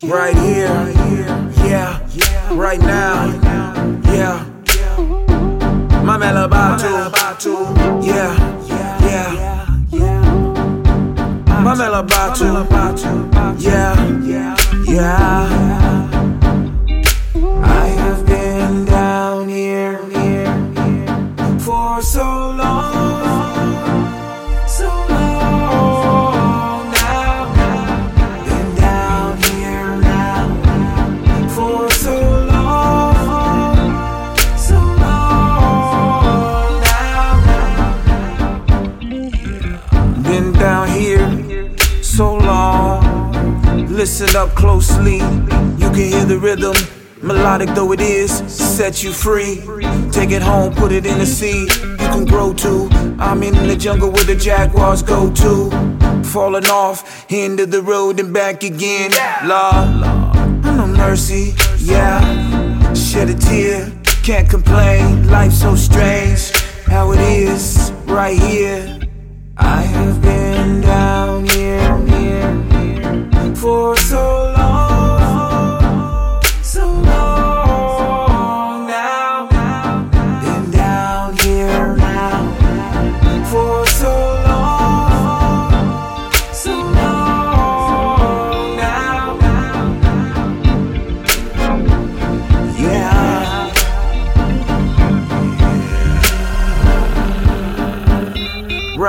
Right here, yeah, yeah, right now, yeah. Mame Lovato, yeah, yeah. Mame Lovato, yeah, yeah. Listen up closely, you can hear the rhythm. Melodic though it is, set you free. Take it home, put it in the sea. You can grow to. I'm in the jungle where the jaguars go to. Falling off, end of the road and back again. Lord, I know mercy, yeah. Shed a tear, can't complain. Life so strange, how it is right here.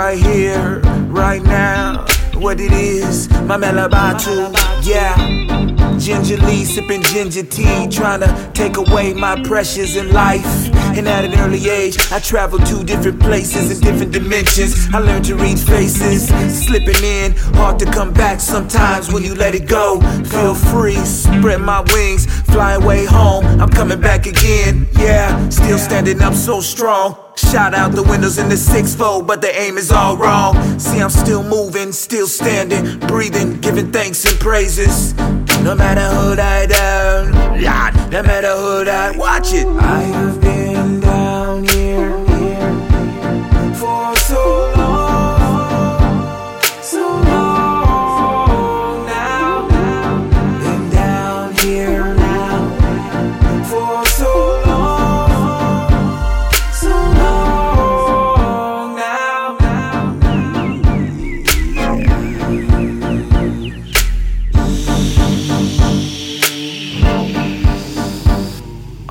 Right here, right now. What it is, my Melabatu, yeah. Gingerly sipping ginger tea, trying to take away my pressures in life. And at an early age, I traveled to different places in different dimensions. I learned to read faces, slipping in, hard to come back sometimes when you let it go. Feel free, spread my wings, fly away home. I'm coming back again, yeah. Still standing up so strong. Shot out the windows in the six fold, but the aim is all wrong. See, I'm still moving, still standing, breathing, giving thanks and praises. No matter who I down, no matter who I watch it. I have been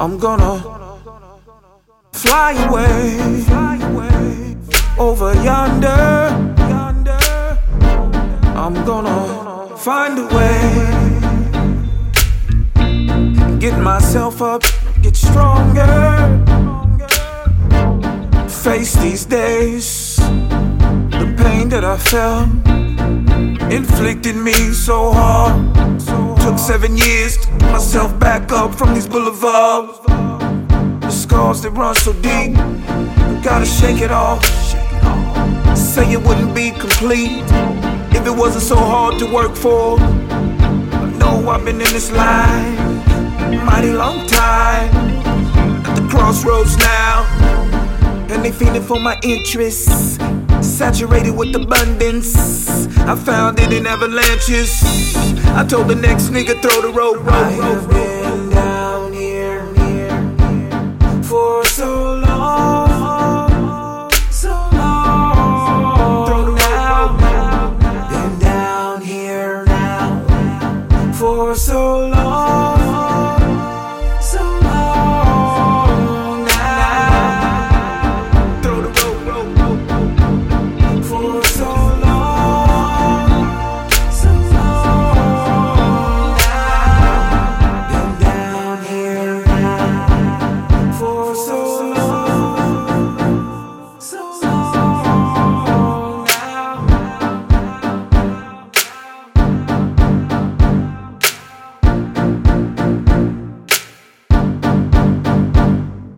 I'm gonna fly away, over yonder. I'm gonna find a way, get myself up, get stronger, face these days. The pain that I felt inflicted me so hard. Took seven years to get myself back up from these boulevards. The scars that run so deep, gotta shake it off. Say it wouldn't be complete if it wasn't so hard to work for. I know I've been in this line a mighty long time. At the crossroads now, and they feeding for my interests. Saturated with abundance, I found it in avalanches. I told the next nigga throw the rope. I have been down here, here, here for so long, so long. Throw the now, been down here now for so long.